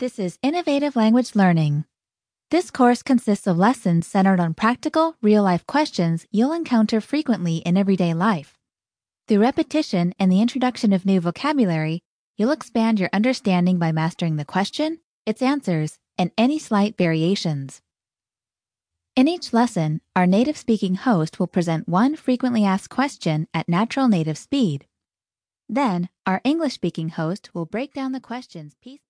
This is Innovative Language Learning. This course consists of lessons centered on practical, real life questions you'll encounter frequently in everyday life. Through repetition and the introduction of new vocabulary, you'll expand your understanding by mastering the question, its answers, and any slight variations. In each lesson, our native speaking host will present one frequently asked question at natural native speed. Then, our English speaking host will break down the questions piece by